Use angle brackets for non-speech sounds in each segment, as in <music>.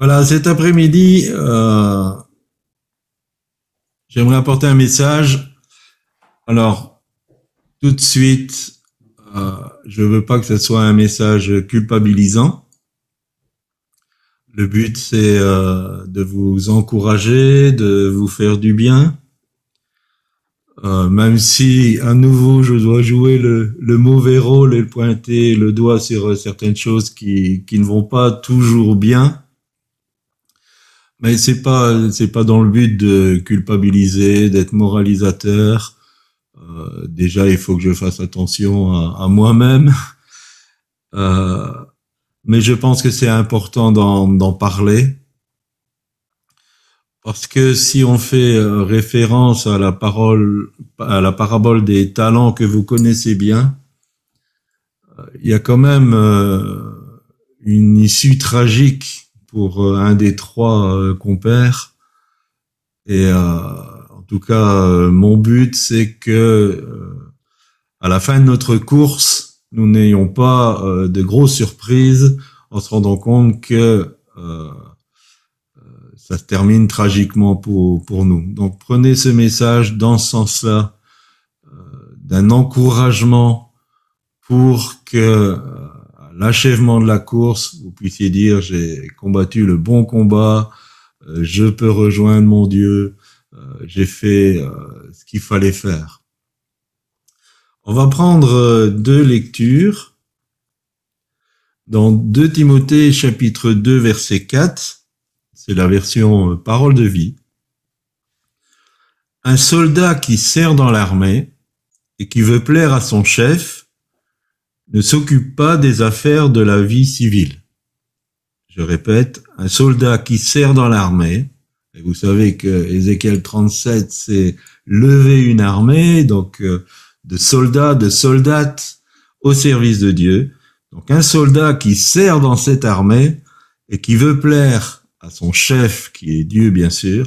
Voilà, cet après-midi, euh, j'aimerais apporter un message. Alors, tout de suite, euh, je veux pas que ce soit un message culpabilisant. Le but, c'est euh, de vous encourager, de vous faire du bien. Euh, même si à nouveau je dois jouer le, le, mauvais rôle et pointer le doigt sur certaines choses qui, qui ne vont pas toujours bien, mais c'est pas c'est pas dans le but de culpabiliser, d'être moralisateur. Euh, déjà, il faut que je fasse attention à, à moi-même. <laughs> Euh, mais je pense que c'est important d'en parler parce que si on fait euh, référence à la parole, à la parabole des talents que vous connaissez bien, euh, il y a quand même euh, une issue tragique pour un des trois compères. Et en tout cas, mon but, c'est que à la fin de notre course, nous n'ayons pas de grosses surprises en se rendant compte que ça se termine tragiquement pour, pour nous. Donc prenez ce message dans ce sens-là, euh, d'un encouragement pour que euh, l'achèvement de la course, vous puissiez dire j'ai combattu le bon combat, euh, je peux rejoindre mon Dieu, j'ai fait ce qu'il fallait faire. On va prendre deux lectures. Dans 2 Timothée chapitre 2 verset 4, c'est la version euh, parole de vie. Un soldat qui sert dans l'armée et qui veut plaire à son chef ne s'occupe pas des affaires de la vie civile. Je répète, un soldat qui sert dans l'armée, et vous savez que Ézéchiel 37, c'est lever une armée, donc euh, de soldats, de soldates au service de Dieu. Donc un soldat qui sert dans cette armée et qui veut plaire à son chef, qui est Dieu bien sûr,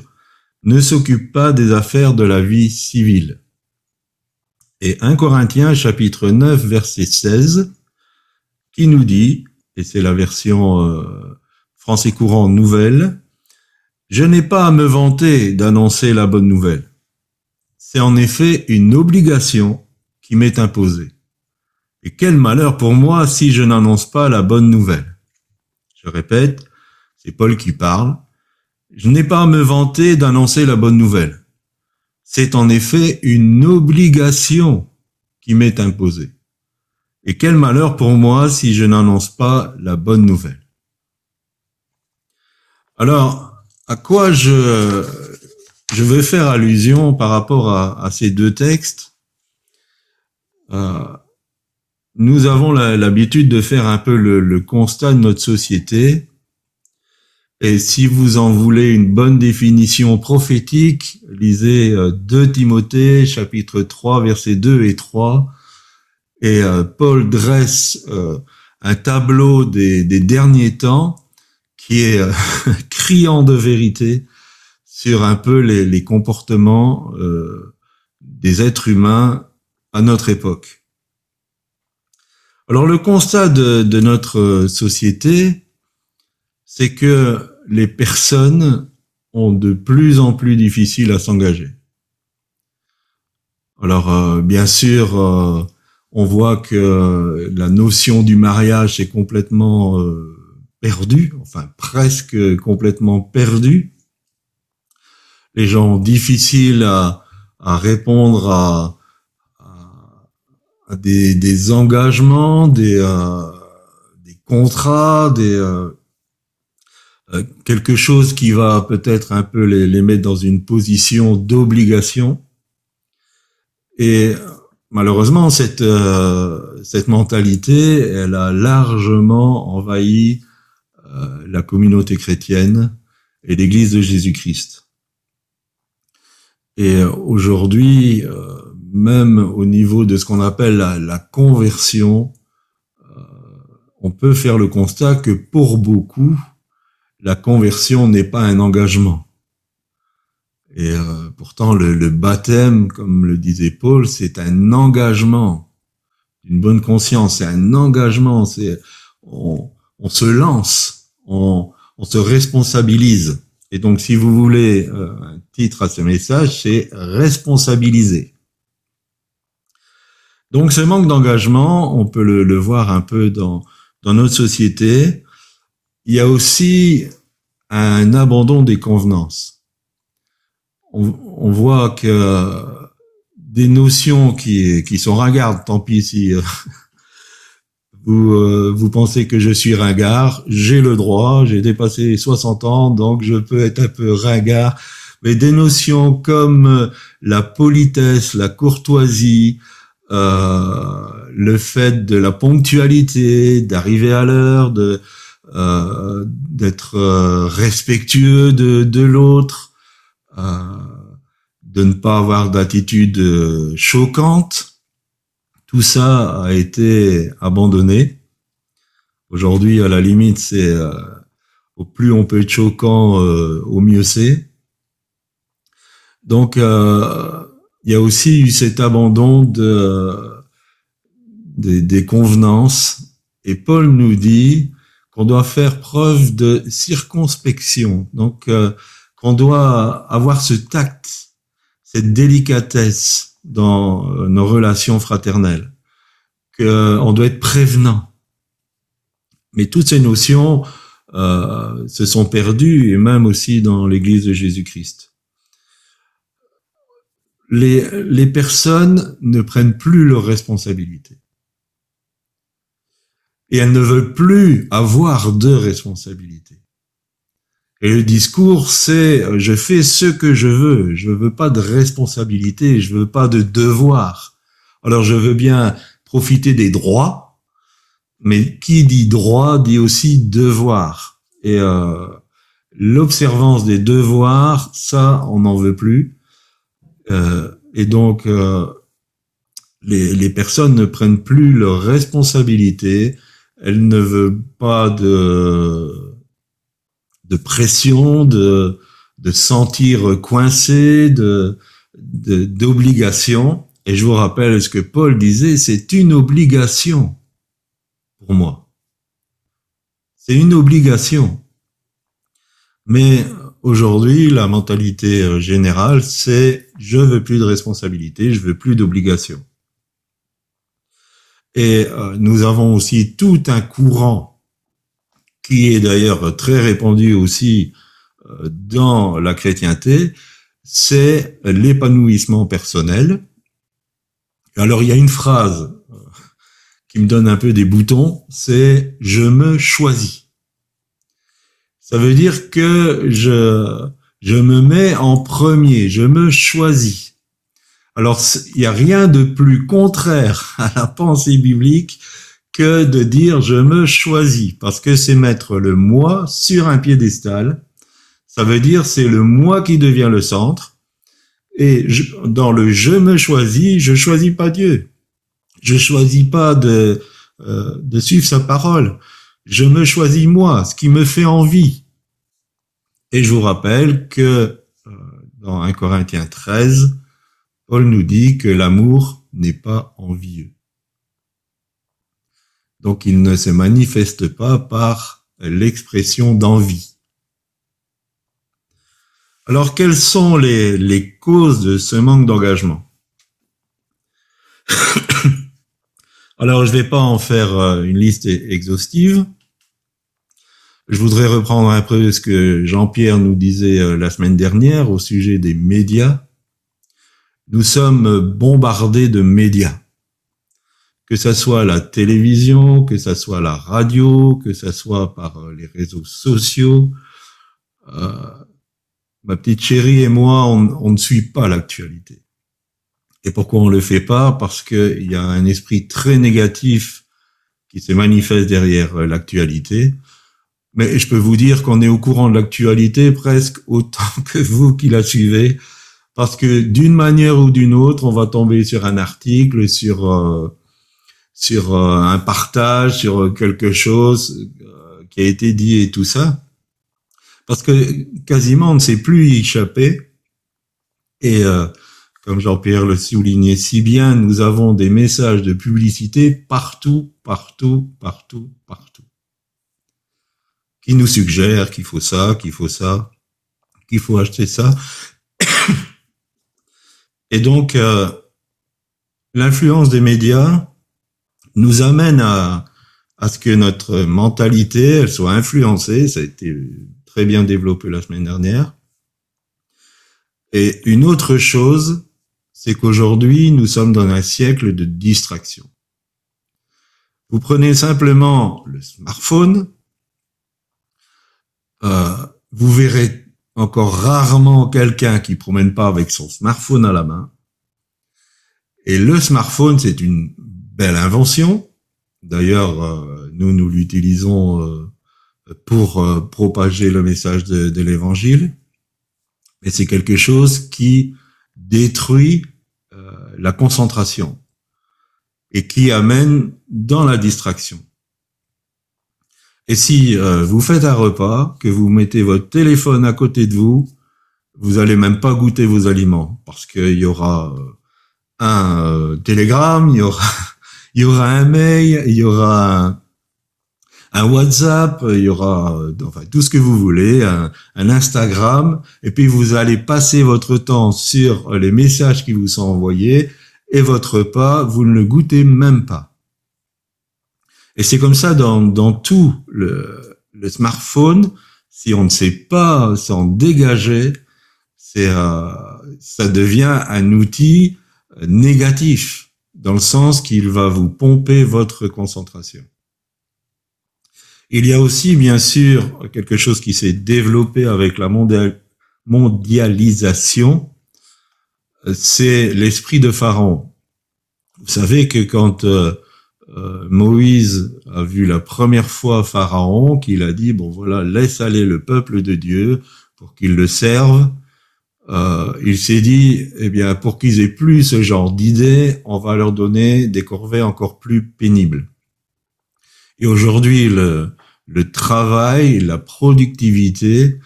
ne s'occupe pas des affaires de la vie civile. Et 1 Corinthiens chapitre 9 verset 16 qui nous dit, et c'est la version euh, français courant nouvelle, je n'ai pas à me vanter d'annoncer la bonne nouvelle. C'est en effet une obligation qui m'est imposée. Et quel malheur pour moi si je n'annonce pas la bonne nouvelle. Je répète, c'est Paul qui parle, je n'ai pas à me vanter d'annoncer la bonne nouvelle. C'est en effet une obligation qui m'est imposée. Et quel malheur pour moi si je n'annonce pas la bonne nouvelle. Alors, à quoi je, je veux faire allusion par rapport à, ces deux textes? Euh, Nous avons l'habitude de faire un peu le constat de notre société et si vous en voulez une bonne définition prophétique, lisez 2 euh, Timothée chapitre 3 versets 2 et 3. Et euh, Paul dresse euh, un tableau des, derniers temps qui est <laughs> criant de vérité sur un peu les, comportements des êtres humains à notre époque. Alors le constat de, de notre société, c'est que les personnes ont de plus en plus difficile à s'engager. Alors, euh, bien sûr, euh, on voit que la notion du mariage est complètement euh, perdue, enfin presque complètement perdue. Les gens ont difficile à, à répondre à, à, des, des, engagements, des, des contrats, des euh, quelque chose qui va peut-être un peu les, les, mettre dans une position d'obligation. Et malheureusement, cette, euh, cette mentalité, elle a largement envahi euh, la communauté chrétienne et l'Église de Jésus-Christ. Et aujourd'hui, même au niveau de ce qu'on appelle la, la conversion, on peut faire le constat que pour beaucoup, la conversion n'est pas un engagement. Et euh, pourtant, le, baptême, comme le disait Paul, c'est un engagement d'une bonne conscience. C'est un engagement. C'est on, se lance, on, on se responsabilise. Et donc, si vous voulez euh, un titre à ce message, c'est responsabiliser. Donc, ce manque d'engagement, on peut le, voir un peu dans, dans notre société. Il y a aussi un abandon des convenances. On, on voit que des notions qui, qui sont ringardes, tant pis si euh, <laughs> vous, euh, vous pensez que je suis ringard, j'ai le droit, j'ai dépassé 60 ans, donc je peux être un peu ringard. Mais des notions comme euh, la politesse, la courtoisie, euh, le fait de la ponctualité, d'arriver à l'heure, de euh, d'être respectueux de, de l'autre, de ne pas avoir d'attitude choquante, tout ça a été abandonné. Aujourd'hui, à la limite, c'est euh, au plus on peut être choquant, euh, au mieux c'est. Donc, euh, il y a aussi eu cet abandon de, des convenances. Et Paul nous dit qu'on doit faire preuve de circonspection. Donc, qu'on doit avoir ce tact, cette délicatesse dans euh, nos relations fraternelles, qu'on euh, doit être prévenant. Mais toutes ces notions euh, se sont perdues, et même aussi dans l'Église de Jésus-Christ. Les, les personnes ne prennent plus leurs responsabilités. Et elles ne veulent plus avoir de responsabilités. Et le discours, c'est euh, je fais ce que je veux. Je veux pas de responsabilité, je veux pas de devoir. Alors je veux bien profiter des droits, mais qui dit droit dit aussi devoir. Et euh, l'observance des devoirs, ça, on n'en veut plus. Euh, et donc, euh, les, les personnes ne prennent plus leurs responsabilités. Elles ne veulent pas de de pression, de, de sentir coincé, de, d'obligation. Et je vous rappelle ce que Paul disait, c'est une obligation pour moi. C'est une obligation. Mais aujourd'hui, la mentalité euh, générale, c'est je veux plus de responsabilité, je veux plus d'obligation. Et euh, nous avons aussi tout un courant qui est d'ailleurs très répandu aussi euh, dans la chrétienté, c'est l'épanouissement personnel. Alors il y a une phrase euh, qui me donne un peu des boutons, c'est je me choisis. Ça veut dire que je, je me mets en premier, je me choisis. Alors il n'y a rien de plus contraire <laughs> à la pensée biblique que de dire je me choisis, parce que c'est mettre le moi sur un piédestal. Ça veut dire c'est le moi qui devient le centre. Et dans le je me choisis, je choisis pas Dieu. Je choisis pas de, euh, de suivre sa parole. Je me choisis moi, ce qui me fait envie. Et je vous rappelle que euh, dans 1 Corinthiens 13, Paul nous dit que l'amour n'est pas envieux. Donc il ne se manifeste pas par l'expression d'envie. Alors quelles sont les, causes de ce manque d'engagement? <coughs> Alors je ne vais pas en faire euh, une liste exhaustive. Je voudrais reprendre un peu ce que Jean-Pierre nous disait euh, la semaine dernière au sujet des médias. Nous sommes bombardés de médias que ça soit la télévision, que ça soit la radio, que ça soit par euh, les réseaux sociaux. Euh, ma petite chérie et moi, on, ne suit pas l'actualité. Et pourquoi on le fait pas? Parce qu'il y a un esprit très négatif qui se manifeste derrière euh, l'actualité. Mais je peux vous dire qu'on est au courant de l'actualité presque autant <laughs> que vous qui la suivez, parce que d'une manière ou d'une autre, on va tomber sur un article, sur euh, sur euh, un partage, sur quelque chose euh, qui a été dit et tout ça. Parce que quasiment on ne sait plus y échapper. Et euh, comme Jean-Pierre le soulignait si bien, nous avons des messages de publicité partout, partout, partout, partout. qui nous suggèrent qu'il faut ça, qu'il faut ça, qu'il faut acheter ça. Et donc, euh, l'influence des médias nous amène à, à ce que notre mentalité, elle soit influencée. Ça a été très bien développé la semaine dernière. Et une autre chose, c'est qu'aujourd'hui, nous sommes dans un siècle de distraction. Vous prenez simplement le smartphone, euh, vous verrez encore rarement quelqu'un qui promène pas avec son smartphone à la main. Et le smartphone, c'est une belle invention. D'ailleurs, euh, nous, nous l'utilisons euh, pour euh, propager le message de, de l'évangile. Mais c'est quelque chose qui détruit la concentration et qui amène dans la distraction. Et si euh, vous faites un repas, que vous mettez votre téléphone à côté de vous, vous allez même pas goûter vos aliments parce qu'il y aura euh, un euh, télégramme, il y aura, <laughs> un mail, il y aura un, WhatsApp, il y aura tout ce que vous voulez, un, Instagram, et puis vous allez passer votre temps sur les messages qui vous sont envoyés et votre repas, vous ne le goûtez même pas. Et c'est comme ça dans, dans tout le, le, smartphone. Si on ne sait pas s'en dégager, c'est euh, ça devient un outil négatif dans le sens qu'il va vous pomper votre concentration. Il y a aussi, bien sûr, quelque chose qui s'est développé avec la mondialisation, c'est l'esprit de Pharaon. Vous savez que quand euh, euh, Moïse a vu la première fois Pharaon, qu'il a dit, bon voilà, laisse aller le peuple de Dieu pour qu'il le serve. Euh, il s'est dit, eh bien, pour qu'ils aient plus ce genre d'idées, on va leur donner des corvées encore plus pénibles. Et aujourd'hui, le, travail, la productivité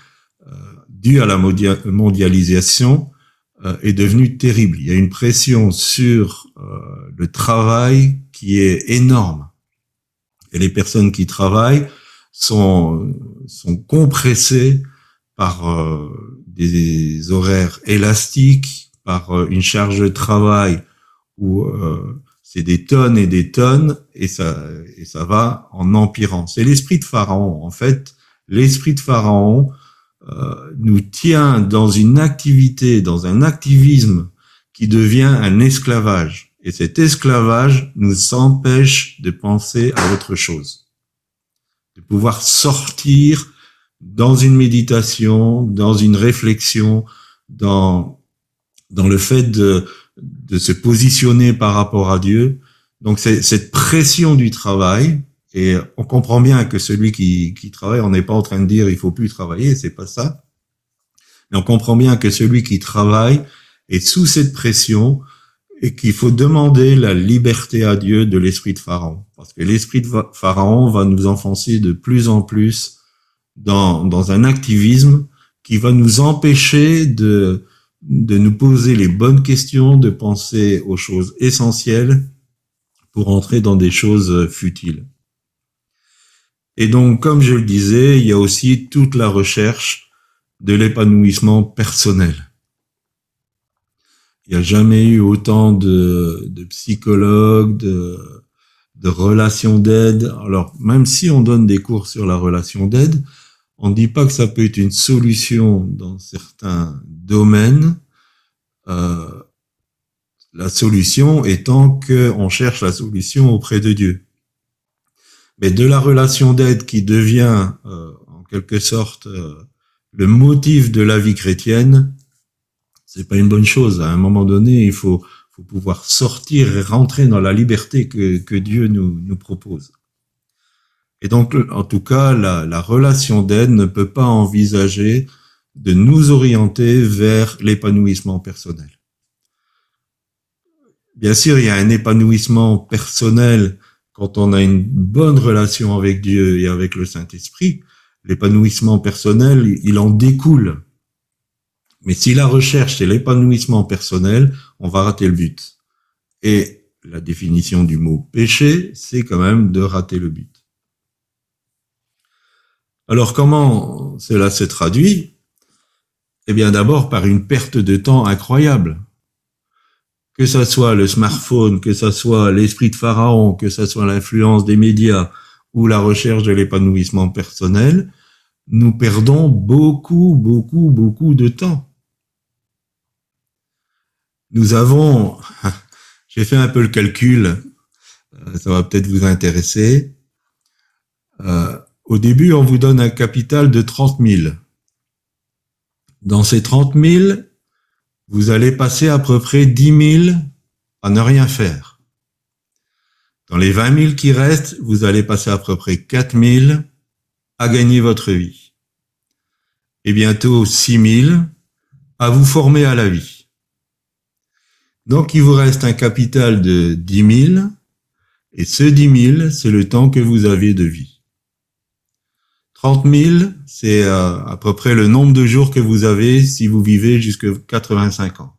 euh, due à la mondialisation est devenue terrible. Il y a une pression sur le travail qui est énorme. Et les personnes qui travaillent sont, sont compressées par euh, des horaires élastiques, par une charge de travail où c'est des tonnes et des tonnes et ça, et ça va en empirant. C'est l'esprit de Pharaon. En fait, l'esprit de Pharaon, euh, nous tient dans une activité, dans un activisme qui devient un esclavage. Et cet esclavage nous empêche de penser à autre chose, de pouvoir sortir dans une méditation, dans une réflexion, dans dans le fait de de se positionner par rapport à Dieu. Donc c'est cette pression du travail et on comprend bien que celui qui, qui travaille, on n'est pas en train de dire il faut plus travailler, c'est pas ça. Mais on comprend bien que celui qui travaille est sous cette pression et qu'il faut demander la liberté à Dieu de l'esprit de Pharaon. Parce que l'esprit de Pharaon va nous enfoncer de plus en plus dans, dans un activisme qui va nous empêcher de, de nous poser les bonnes questions, de penser aux choses essentielles pour entrer dans des choses futiles. Et donc, comme je le disais, il y a aussi toute la recherche de l'épanouissement personnel. Il n'y a jamais eu autant de, psychologues, de, de relations d'aide. Alors, même si on donne des cours sur la relation d'aide, on ne dit pas que ça peut être une solution dans certains domaines. Euh, la solution étant qu'on cherche la solution auprès de Dieu mais de la relation d'aide qui devient euh, en quelque sorte euh, le motif de la vie chrétienne, c'est pas une bonne chose. À un moment donné, il faut, pouvoir sortir et rentrer dans la liberté que, Dieu nous, propose. Et donc, en tout cas, la, la relation d'aide ne peut pas envisager de nous orienter vers l'épanouissement personnel. Bien sûr, il y a un épanouissement personnel quand on a une bonne relation avec Dieu et avec le Saint-Esprit, l'épanouissement personnel, il en découle. Mais si la recherche c'est l'épanouissement personnel, on va rater le but. Et la définition du mot péché, c'est quand même de rater le but. Alors comment cela se traduit? Eh bien d'abord par une perte de temps incroyable. Que ça soit le smartphone, que ça soit l'esprit de Pharaon, que ça soit l'influence des médias ou la recherche de l'épanouissement personnel, nous perdons beaucoup, beaucoup, beaucoup de temps. Nous avons, <laughs> j'ai fait un peu le calcul, euh, ça va peut-être vous intéresser. Euh, au début, on vous donne un capital de 30 000. Dans ces 30 000, vous allez passer à peu près 10 000 à ne rien faire. Dans les 20 000 qui restent, vous allez passer à peu près 4 000 à gagner votre vie. Et bientôt 6 000 à vous former à la vie. Donc il vous reste un capital de 10 000 et ce 10 000, c'est le temps que vous avez de vie. 30 000, c'est euh, à peu près le nombre de jours que vous avez si vous vivez jusqu'à 85 ans.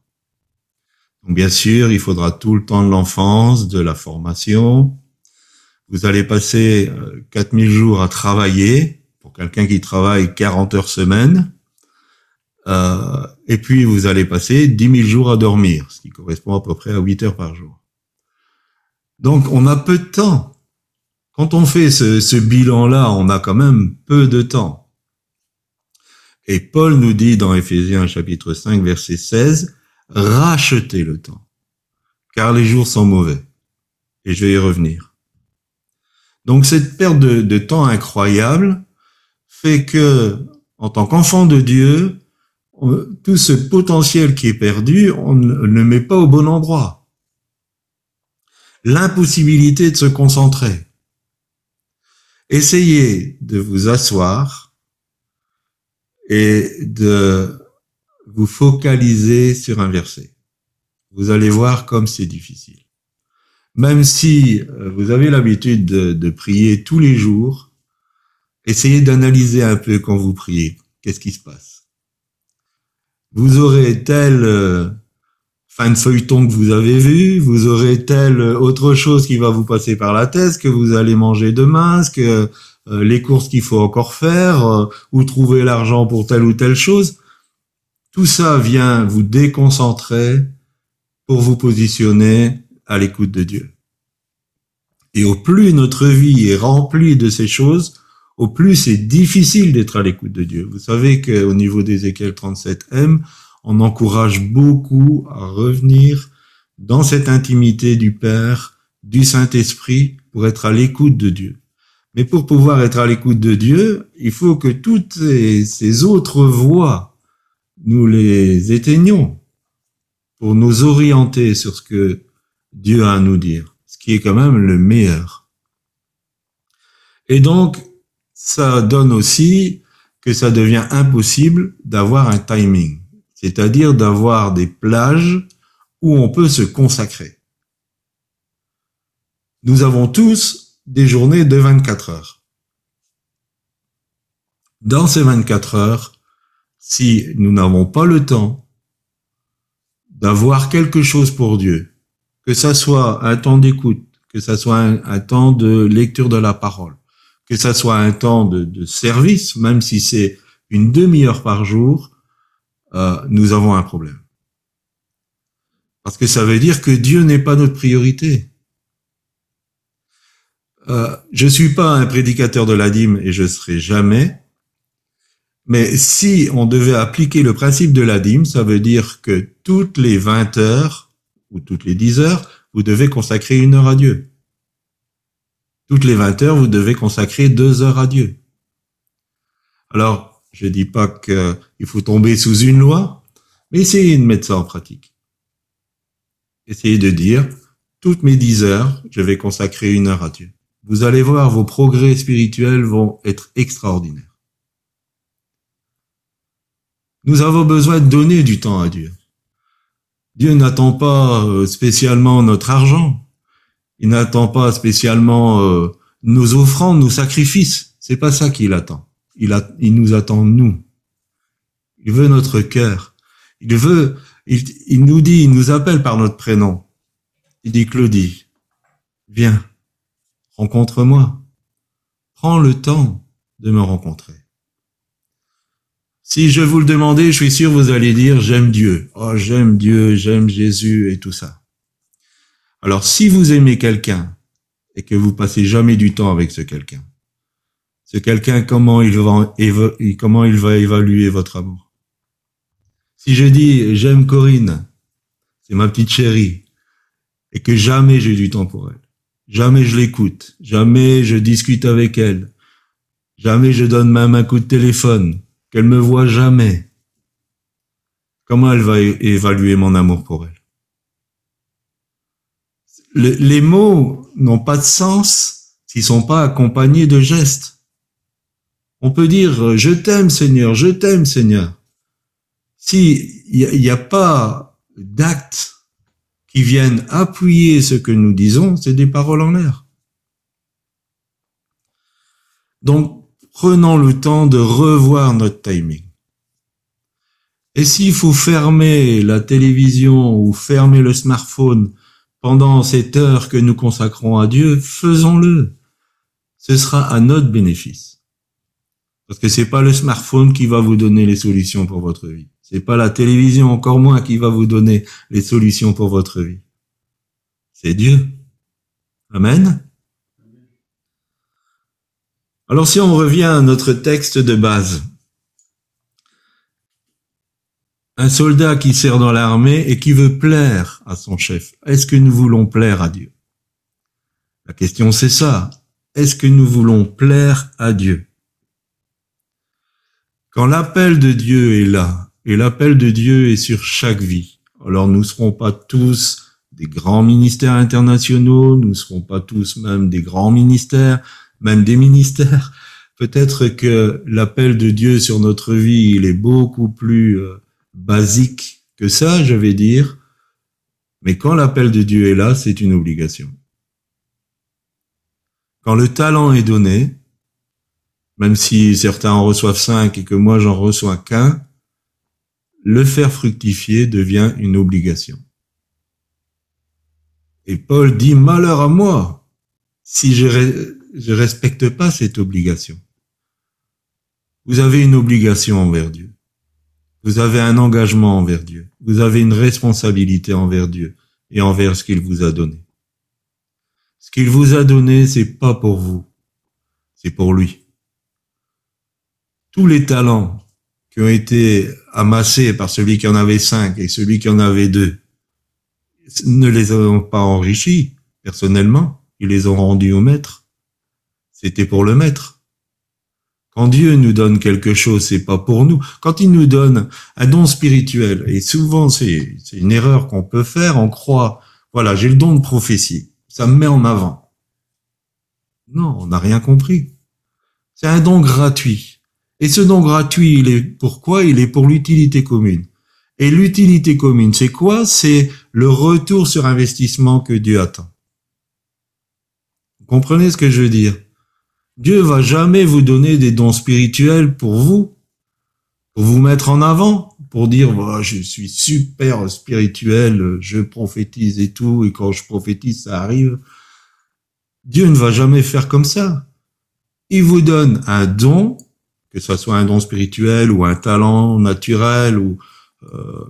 Donc bien sûr, il faudra tout le temps de l'enfance, de la formation. Vous allez passer 4 euh, 000 jours à travailler, pour quelqu'un qui travaille 40 heures semaine. Euh, et puis vous allez passer 10 000 jours à dormir, ce qui correspond à peu près à 8 heures par jour. Donc on a peu de temps. Quand on fait ce, bilan-là, on a quand même peu de temps. Et Paul nous dit dans Éphésiens chapitre 5 verset 16, rachetez le temps, car les jours sont mauvais. Et je vais y revenir. Donc cette perte de, temps incroyable fait que, en tant qu'enfant de Dieu, tout ce potentiel qui est perdu, on ne le met pas au bon endroit. L'impossibilité de se concentrer essayez de vous asseoir et de vous focaliser sur un verset. Vous allez voir comme c'est difficile. Même si euh, vous avez l'habitude de, prier tous les jours, essayez d'analyser un peu quand vous priez. Qu'est-ce qui se passe? Vous aurez tel euh, fin de feuilleton que vous avez vu, vous aurez telle autre chose qui va vous passer par la tête, que vous allez manger demain, ce que euh, les courses qu'il faut encore faire, euh, ou trouver l'argent pour telle ou telle chose. Tout ça vient vous déconcentrer pour vous positionner à l'écoute de Dieu. Et au plus notre vie est remplie de ces choses, au plus c'est difficile d'être à l'écoute de Dieu. Vous savez qu'au niveau d'Ézéchiel 37m, on encourage beaucoup à revenir dans cette intimité du Père, du Saint-Esprit, pour être à l'écoute de Dieu. Mais pour pouvoir être à l'écoute de Dieu, il faut que toutes ces, autres voies, nous les éteignons pour nous orienter sur ce que Dieu a à nous dire, ce qui est quand même le meilleur. Et donc, ça donne aussi que ça devient impossible d'avoir un timing c'est-à-dire d'avoir des plages où on peut se consacrer. Nous avons tous des journées de 24 heures. Dans ces 24 heures, si nous n'avons pas le temps d'avoir quelque chose pour Dieu, que ça soit un temps d'écoute, que ça soit un, temps de lecture de la parole, que ça soit un temps de service, même si c'est une demi-heure par jour, euh, nous avons un problème. Parce que ça veut dire que Dieu n'est pas notre priorité. Euh, je suis pas un prédicateur de la dîme et je serai jamais. Mais si on devait appliquer le principe de la dîme, ça veut dire que toutes les 20 heures ou toutes les 10 heures, vous devez consacrer une heure à Dieu. Toutes les 20 heures, vous devez consacrer deux heures à Dieu. Alors, je dis pas qu'il faut tomber sous une loi, mais essayez de mettre ça en pratique. Essayez de dire, toutes mes dix heures, je vais consacrer une heure à Dieu. Vous allez voir, vos progrès spirituels vont être extraordinaires. Nous avons besoin de donner du temps à Dieu. Dieu n'attend pas euh, spécialement notre argent. Il n'attend pas spécialement euh, nos offrandes, nos sacrifices. C'est pas ça qu'il attend. Il, nous attend nous. Il veut notre cœur. Il veut, il, il nous dit, il nous appelle par notre prénom. Il dit, Claudie, viens, rencontre-moi. Prends le temps de me rencontrer. Si je vous le demandais, je suis sûr vous allez dire j'aime Dieu. Oh, j'aime Dieu, j'aime Jésus et tout ça. Alors si vous aimez quelqu'un et que vous passez jamais du temps avec ce quelqu'un, ce quelqu'un comment il va évaluer votre amour? Si je dis j'aime Corinne, c'est ma petite chérie et que jamais j'ai du temps pour elle. Jamais je l'écoute, jamais je discute avec elle, jamais je donne même un coup de téléphone, qu'elle me voit jamais. Comment elle va évaluer mon amour pour elle? Les mots n'ont pas de sens s'ils sont pas accompagnés de gestes. On peut dire je t'aime Seigneur, je t'aime Seigneur. Si il n'y a, a pas d'acte qui viennent appuyer ce que nous disons, c'est des paroles en l'air. Donc, prenons le temps de revoir notre timing. Et s'il faut fermer la télévision ou fermer le smartphone pendant cette heure que nous consacrons à Dieu, faisons-le. Ce sera à notre bénéfice. Parce que c'est pas le smartphone qui va vous donner les solutions pour votre vie. C'est pas la télévision, encore moins, qui va vous donner les solutions pour votre vie. C'est Dieu. Amen. Alors si on revient à notre texte de base, un soldat qui sert dans l'armée et qui veut plaire à son chef, est-ce que nous voulons plaire à Dieu? La question c'est ça. Est-ce que nous voulons plaire à Dieu? Quand l'appel de Dieu est là, et l'appel de Dieu est sur chaque vie. Alors nous ne serons pas tous des grands ministères internationaux, nous ne serons pas tous même des grands ministères, même des ministères. Peut-être que l'appel de Dieu sur notre vie, il est beaucoup plus euh, basique que ça, je vais dire. Mais quand l'appel de Dieu est là, c'est une obligation. Quand le talent est donné, même si certains en reçoivent cinq et que moi j'en reçois qu'un, le faire fructifier devient une obligation. Et Paul dit, malheur à moi si je ne respecte pas cette obligation. Vous avez une obligation envers Dieu. Vous avez un engagement envers Dieu. Vous avez une responsabilité envers Dieu et envers ce qu'il vous a donné. Ce qu'il vous a donné, c'est pas pour vous, c'est pour lui. Tous les talents qui ont été amassés par celui qui en avait cinq et celui qui en avait deux ne les ont pas enrichis personnellement, ils les ont rendus au maître. C'était pour le maître. Quand Dieu nous donne quelque chose, c'est pas pour nous. Quand il nous donne un don spirituel, et souvent c'est une erreur qu'on peut faire, on croit, voilà, j'ai le don de prophétie, ça me met en avant. Non, on n'a rien compris. C'est un don gratuit. Et ce don gratuit, il est pourquoi? Il est pour l'utilité commune. Et l'utilité commune, c'est quoi? C'est le retour sur investissement que Dieu attend. Vous comprenez ce que je veux dire? Dieu va jamais vous donner des dons spirituels pour vous, pour vous mettre en avant, pour dire je suis super spirituel, je prophétise et tout, et quand je prophétise, ça arrive. Dieu ne va jamais faire comme ça. Il vous donne un don que ce soit un don spirituel ou un talent naturel ou euh,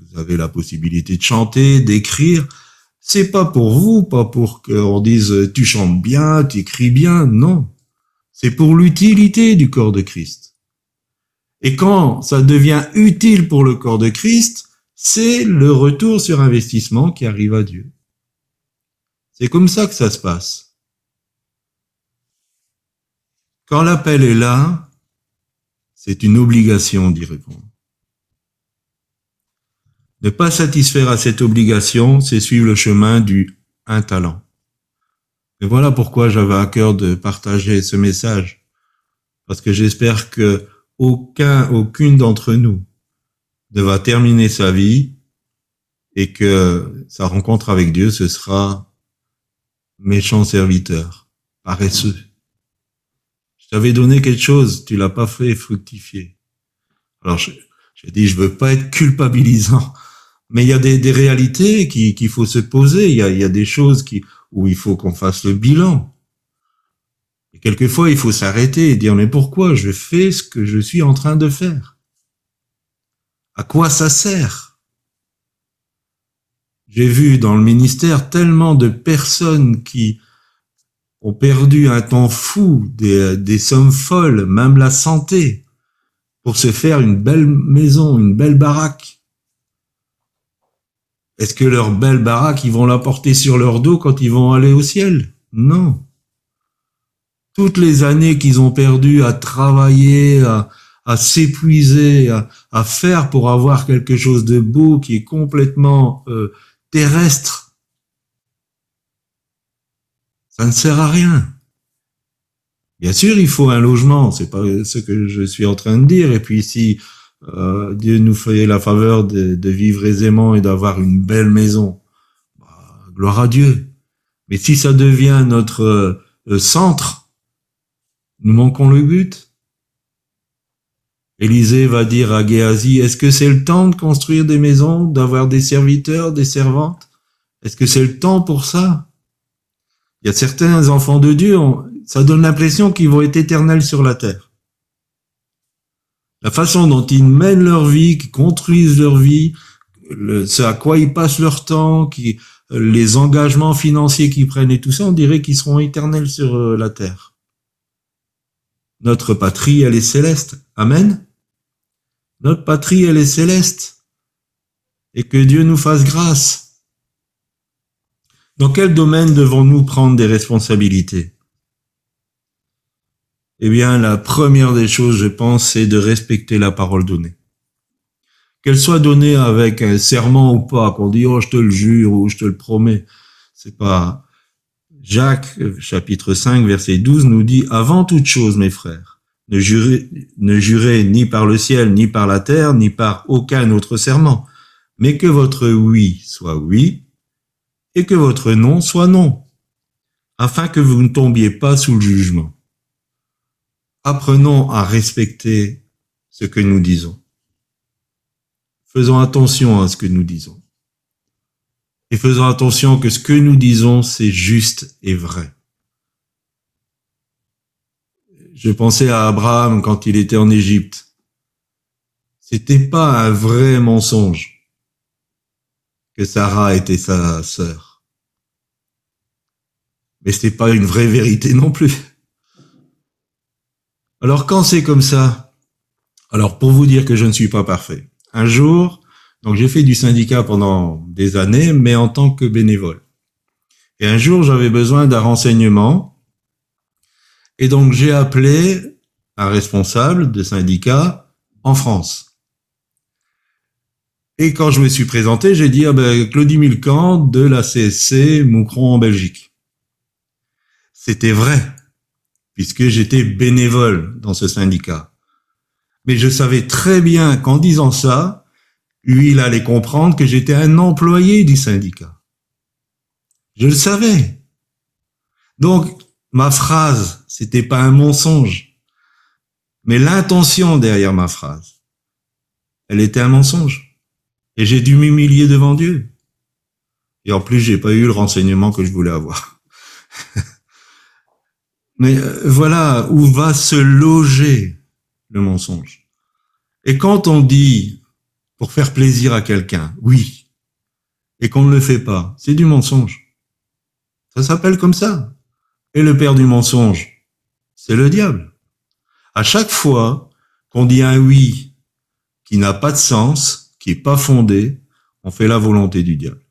vous avez la possibilité de chanter, d'écrire, c'est pas pour vous, pas pour qu'on dise tu chantes bien, tu écris bien, non. C'est pour l'utilité du corps de Christ. Et quand ça devient utile pour le corps de Christ, c'est le retour sur investissement qui arrive à Dieu. C'est comme ça que ça se passe. Quand l'appel est là, c'est une obligation d'y répondre. Ne pas satisfaire à cette obligation, c'est suivre le chemin du un talent. Et voilà pourquoi j'avais à cœur de partager ce message. Parce que j'espère que aucun, aucune d'entre nous ne va terminer sa vie et que sa rencontre avec Dieu, ce sera méchant serviteur, paresseux. Je t'avais donné quelque chose, tu l'as pas fait fructifier. Alors, j'ai dit, je veux pas être culpabilisant, mais il y a des, réalités qu'il faut se poser. Il y a, il y a des choses qui, où il faut qu'on fasse le bilan. Et quelquefois, il faut s'arrêter et dire, mais pourquoi je fais ce que je suis en train de faire? À quoi ça sert? J'ai vu dans le ministère tellement de personnes qui ont perdu un temps fou, des, des sommes folles, même la santé, pour se faire une belle maison, une belle baraque. Est-ce que leur belle baraque, ils vont la porter sur leur dos quand ils vont aller au ciel? Non. Toutes les années qu'ils ont perdues à travailler, à, s'épuiser, à, faire pour avoir quelque chose de beau qui est complètement euh, terrestre, ça ne sert à rien. Bien sûr, il faut un logement, c'est pas ce que je suis en train de dire. Et puis si euh, Dieu nous fait la faveur de, vivre aisément et d'avoir une belle maison, bah, gloire à Dieu. Mais si ça devient notre euh, centre, nous manquons le but. Élisée va dire à Géasi, est-ce que c'est le temps de construire des maisons, d'avoir des serviteurs, des servantes? Est-ce que c'est le temps pour ça? Il y a certains enfants de Dieu, ça donne l'impression qu'ils vont être éternels sur la terre. La façon dont ils mènent leur vie, qu'ils construisent leur vie, ce à quoi ils passent leur temps, qui, les engagements financiers qu'ils prennent et tout ça, on dirait qu'ils seront éternels sur euh, la terre. Notre patrie, elle est céleste. Amen. Notre patrie, elle est céleste. Et que Dieu nous fasse grâce. Dans quel domaine devons-nous prendre des responsabilités? Eh bien, la première des choses, je pense, c'est de respecter la parole donnée. Qu'elle soit donnée avec un serment ou pas, qu'on dit, oh, je te le jure ou je te le promets. C'est pas, Jacques, chapitre 5, verset 12 nous dit, avant toute chose, mes frères, ne jurez, ne jurez ni par le ciel, ni par la terre, ni par aucun autre serment, mais que votre oui soit oui, et que votre non soit non, afin que vous ne tombiez pas sous le jugement apprenons à respecter ce que nous disons. Faisons attention à ce que nous disons. Et faisons attention que ce que nous disons, c'est juste et vrai. Je pensais à Abraham quand il était en Égypte. C'était pas un vrai mensonge que Sarah était sa sœur. Mais c'était pas une vraie vérité non plus. Alors quand c'est comme ça, alors pour vous dire que je ne suis pas parfait, un jour, donc j'ai fait du syndicat pendant des années, mais en tant que bénévole. Et un jour, j'avais besoin d'un renseignement, et donc j'ai appelé un responsable de syndicat en France. Et quand je me suis présenté, j'ai dit ah ben, Claudie Milcan de la CSC Moucron en Belgique. C'était vrai puisque j'étais bénévole dans ce syndicat. Mais je savais très bien qu'en disant ça, lui, il allait comprendre que j'étais un employé du syndicat. Je le savais. Donc, ma phrase, c'était pas un mensonge. Mais l'intention derrière ma phrase, elle était un mensonge. Et j'ai dû m'humilier devant Dieu. Et en plus, j'ai pas eu le renseignement que je voulais avoir. <laughs> Mais euh, voilà où va se loger le mensonge. Et quand on dit pour faire plaisir à quelqu'un, oui, et qu'on ne le fait pas, c'est du mensonge. Ça s'appelle comme ça. Et le père du mensonge, c'est le diable. À chaque fois qu'on dit un oui qui n'a pas de sens, qui est pas fondé, on fait la volonté du diable.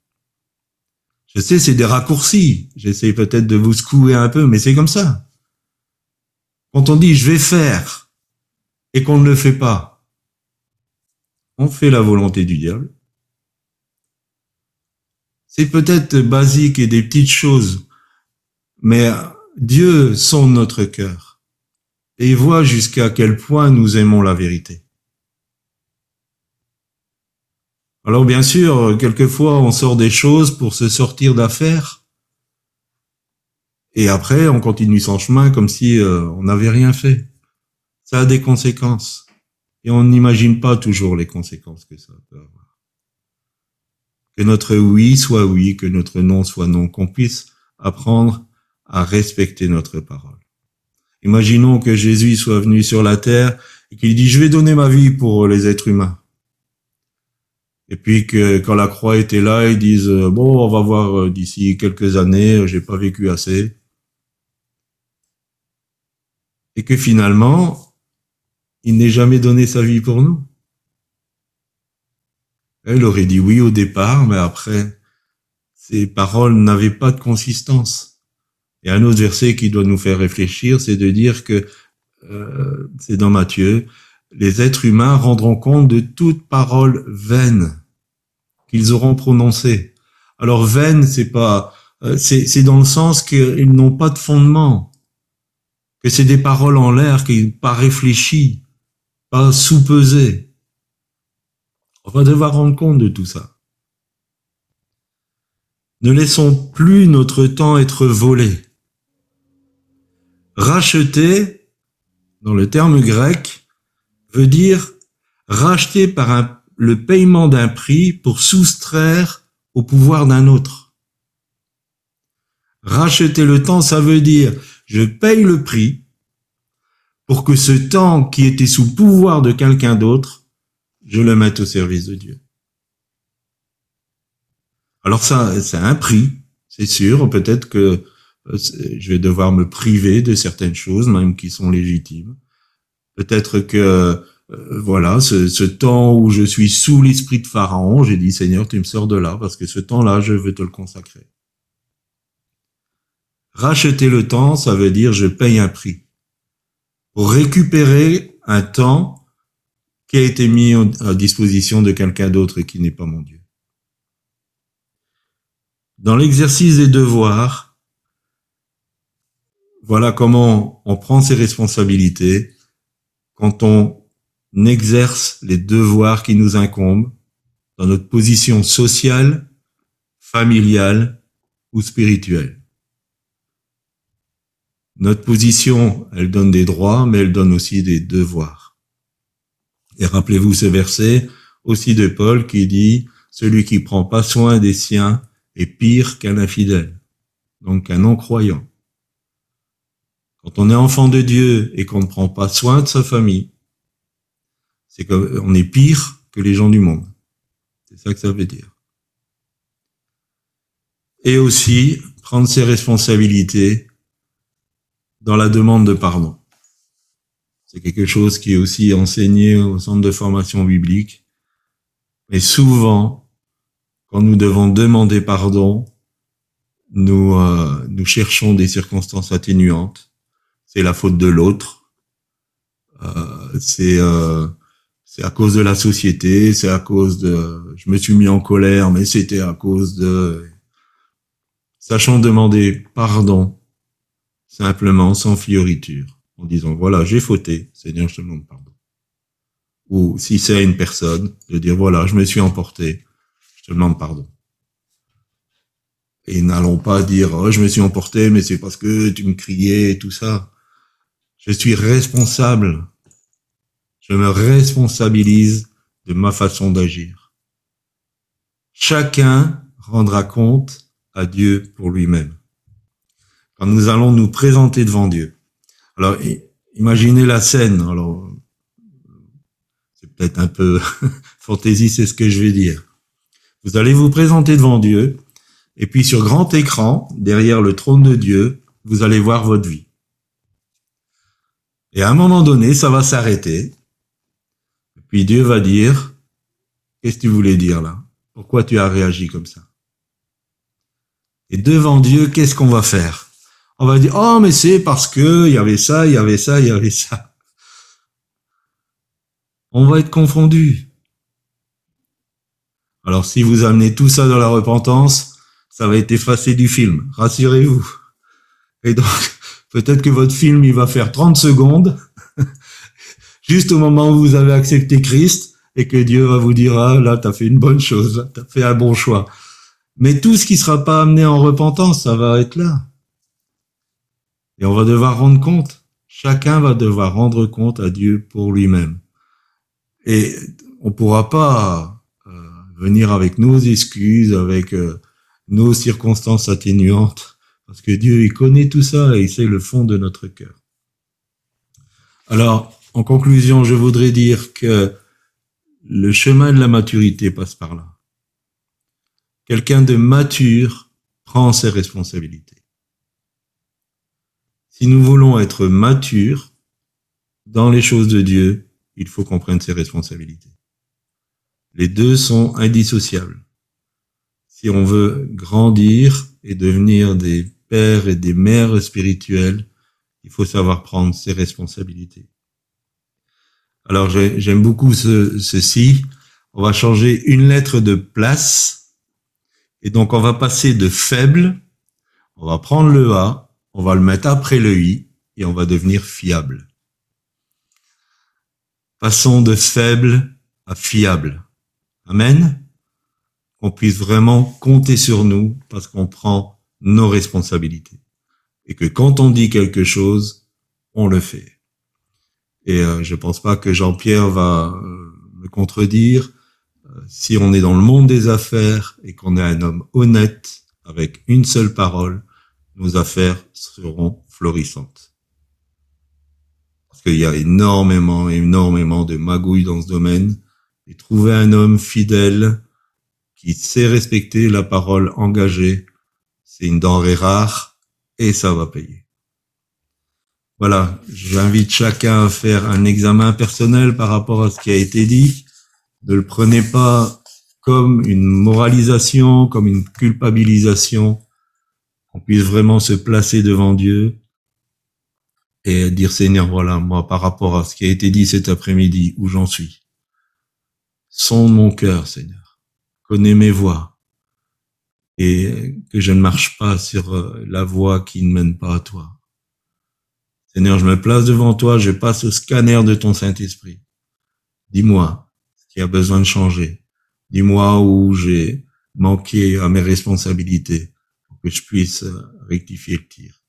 Je sais, c'est des raccourcis. J'essaie peut-être de vous secouer un peu, mais c'est comme ça. Quand on dit je vais faire et qu'on ne le fait pas, on fait la volonté du diable. C'est peut-être basique et des petites choses, mais Dieu sonde notre cœur et voit jusqu'à quel point nous aimons la vérité. Alors bien sûr, quelquefois on sort des choses pour se sortir d'affaires, et après, on continue son chemin comme si euh, on n'avait rien fait. Ça a des conséquences. Et on n'imagine pas toujours les conséquences que ça peut avoir. Que notre oui soit oui, que notre non soit non, qu'on puisse apprendre à respecter notre parole. Imaginons que Jésus soit venu sur la terre et qu'il dit je vais donner ma vie pour les êtres humains. Et puis que quand la croix était là, ils disent bon, on va voir euh, d'ici quelques années, j'ai pas vécu assez. Et que finalement, il n'ait jamais donné sa vie pour nous. Elle aurait dit oui au départ, mais après, ses paroles n'avaient pas de consistance. Et un autre verset qui doit nous faire réfléchir, c'est de dire que, euh, c'est dans Matthieu, les êtres humains rendront compte de toute parole vaine qu'ils auront prononcée. Alors vaine, c'est pas, euh, c'est dans le sens qu'ils n'ont pas de fondement, que c'est des paroles en l'air, qui pas réfléchies, pas sous-pesées. On va devoir rendre compte de tout ça. Ne laissons plus notre temps être volé. Racheter, dans le terme grec, veut dire racheter par le paiement d'un prix pour soustraire au pouvoir d'un autre. Racheter le temps, ça veut dire je paye le prix pour que ce temps qui était sous pouvoir de quelqu'un d'autre, je le mette au service de Dieu. Alors ça, c'est un prix, c'est sûr. Peut-être que euh, je vais devoir me priver de certaines choses, même qui sont légitimes. Peut-être que euh, voilà, ce, ce, temps où je suis sous l'esprit de Pharaon, j'ai dit Seigneur, tu me sors de là parce que ce temps-là, je veux te le consacrer. Racheter le temps, ça veut dire je paye un prix pour récupérer un temps qui a été mis à disposition de quelqu'un d'autre et qui n'est pas mon Dieu. Dans l'exercice des devoirs, voilà comment on prend ses responsabilités quand on exerce les devoirs qui nous incombent dans notre position sociale, familiale ou spirituelle. Notre position, elle donne des droits, mais elle donne aussi des devoirs. Et rappelez-vous ce verset aussi de Paul qui dit, celui qui prend pas soin des siens est pire qu'un infidèle, donc un non-croyant. Quand on est enfant de Dieu et qu'on ne prend pas soin de sa famille, c'est qu'on est pire que les gens du monde. C'est ça que ça veut dire. Et aussi prendre ses responsabilités dans la demande de pardon. C'est quelque chose qui est aussi enseigné au centre de formation biblique. Mais souvent, quand nous devons demander pardon, nous, euh, nous cherchons des circonstances atténuantes. C'est la faute de l'autre. Euh, c'est euh, à cause de la société. C'est à cause de. Je me suis mis en colère, mais c'était à cause de. Sachons demander pardon simplement, sans fioriture, en disant voilà, j'ai fauté, Seigneur, je te demande pardon. Ou si c'est une personne, de dire voilà, je me suis emporté, je demande pardon. Et n'allons pas dire, oh, je me suis emporté, mais c'est parce que tu me criais et tout ça. Je suis responsable. Je me responsabilise de ma façon d'agir. Chacun rendra compte à Dieu pour lui-même. Quand nous allons nous présenter devant Dieu. Alors, imaginez la scène. Alors, c'est peut-être un peu <laughs> fantaisie, c'est ce que je vais dire. Vous allez vous présenter devant Dieu, et puis sur grand écran, derrière le trône de Dieu, vous allez voir votre vie. Et à un moment donné, ça va s'arrêter. Et puis Dieu va dire, qu'est-ce que tu voulais dire là? Pourquoi tu as réagi comme ça? Et devant Dieu, qu'est-ce qu'on va faire? On va dire, oh mais c'est parce que il y avait ça, il y avait ça, il y avait ça. On va être confondu. Alors si vous amenez tout ça dans la repentance, ça va être effacé du film, rassurez-vous. Et donc, peut-être que votre film, il va faire 30 secondes, <laughs> juste au moment où vous avez accepté Christ, et que Dieu va vous dire, ah, là, t'as fait une bonne chose, t'as fait un bon choix. Mais tout ce qui sera pas amené en repentance, ça va être là. Et on va devoir rendre compte. Chacun va devoir rendre compte à Dieu pour lui-même. Et on pourra pas venir avec nos excuses, avec euh, nos circonstances atténuantes, parce que Dieu, il connaît tout ça et il sait le fond de notre cœur. Alors, en conclusion, je voudrais dire que le chemin de la maturité passe par là. Quelqu'un de mature prend ses responsabilités. Si nous voulons être matures dans les choses de Dieu, il faut qu'on prenne ses responsabilités. Les deux sont indissociables. Si on veut grandir et devenir des pères et des mères spirituelles, il faut savoir prendre ses responsabilités. Alors j'aime beaucoup ce, ceci. On va changer une lettre de place. Et donc on va passer de faible, on va prendre le A, on va le mettre après le I et on va devenir fiable. Passons de faible à fiable. Amen. Qu'on puisse vraiment compter sur nous parce qu'on prend nos responsabilités. Et que quand on dit quelque chose, on le fait. Et euh, je pense pas que Jean-Pierre va euh, me contredire. Euh, si on est dans le monde des affaires et qu'on est un homme honnête, avec une seule parole, nos affaires seront florissantes. Parce qu'il y a énormément, énormément de magouilles dans ce domaine. Et trouver un homme fidèle qui sait respecter la parole engagée, c'est une denrée rare et ça va payer. Voilà, j'invite chacun à faire un examen personnel par rapport à ce qui a été dit. Ne le prenez pas comme une moralisation, comme une culpabilisation. On puisse vraiment se placer devant Dieu et dire Seigneur, voilà, moi, par rapport à ce qui a été dit cet après-midi, où j'en suis. Sonde mon cœur, Seigneur. Connais mes voies. Et que je ne marche pas sur euh, la voie qui ne mène pas à toi. Seigneur, je me place devant toi, je passe au scanner de ton Saint-Esprit. Dis-moi ce qui a besoin de changer. Dis-moi où j'ai manqué à mes responsabilités pour que je puisse euh, rectifier le tir.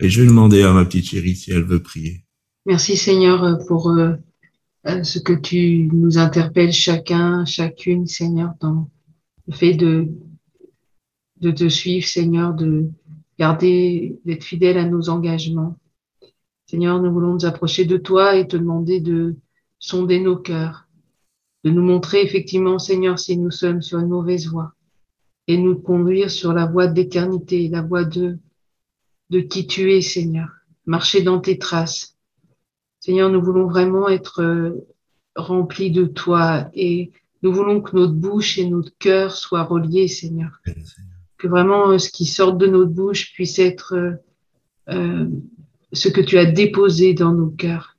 Et je vais demander à ma petite chérie si elle veut prier. Merci Seigneur pour euh, euh, ce que tu nous interpelles chacun, chacune, Seigneur, dans le fait de, de te suivre, Seigneur, de garder, d'être fidèle à nos engagements. Seigneur, nous voulons nous approcher de toi et te demander de sonder nos cœurs, de nous montrer effectivement, Seigneur, si nous sommes sur une mauvaise voie et nous conduire sur la voie d'éternité, la voie de, de qui tu es, Seigneur, marcher dans tes traces. Seigneur, nous voulons vraiment être euh, remplis de toi et nous voulons que notre bouche et notre cœur soient reliés, Seigneur. Que vraiment euh, ce qui sort de notre bouche puisse être euh ce que tu as déposé dans nos cœurs.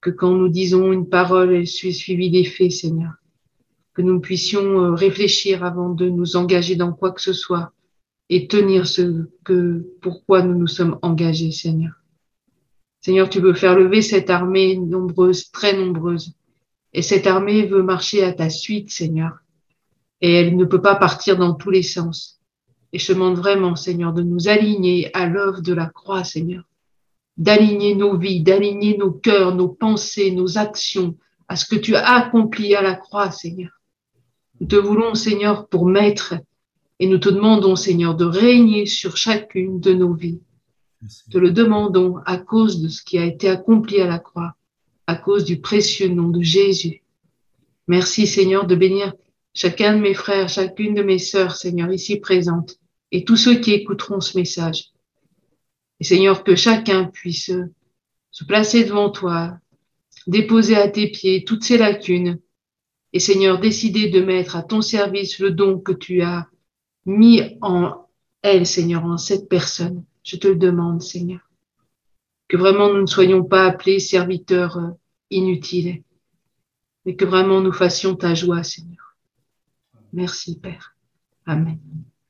Que quand nous disons une parole, elle soit suivie des faits, Seigneur. Que nous puissions euh, réfléchir avant de nous engager dans quoi que ce soit et tenir ce que, pourquoi nous nous sommes engagés, Seigneur. Seigneur, tu veux faire lever cette armée nombreuse, très nombreuse. Et cette armée veut marcher à ta suite, Seigneur. Et elle ne peut pas partir dans tous les sens. Et je demande vraiment, Seigneur, de nous aligner à l'œuvre de la croix, Seigneur d'aligner nos vies, d'aligner nos cœurs, nos pensées, nos actions à ce que tu as accompli à la croix, Seigneur. Nous te voulons, Seigneur, pour maître et nous te demandons, Seigneur, de régner sur chacune de nos vies. Te le demandons à cause de ce qui a été accompli à la croix, à cause du précieux nom de Jésus. Merci, Seigneur, de bénir chacun de mes frères, chacune de mes sœurs, Seigneur, ici présentes, et tous ceux qui écouteront ce message. Et Seigneur, que chacun puisse se placer devant toi, déposer à tes pieds toutes ses lacunes, et Seigneur, décider de mettre à ton service le don que tu as mis en elle, Seigneur, en cette personne. Je te le demande, Seigneur. Que vraiment nous ne soyons pas appelés serviteurs euh, inutiles, mais que vraiment nous fassions ta joie, Seigneur. Merci, Père. Amen.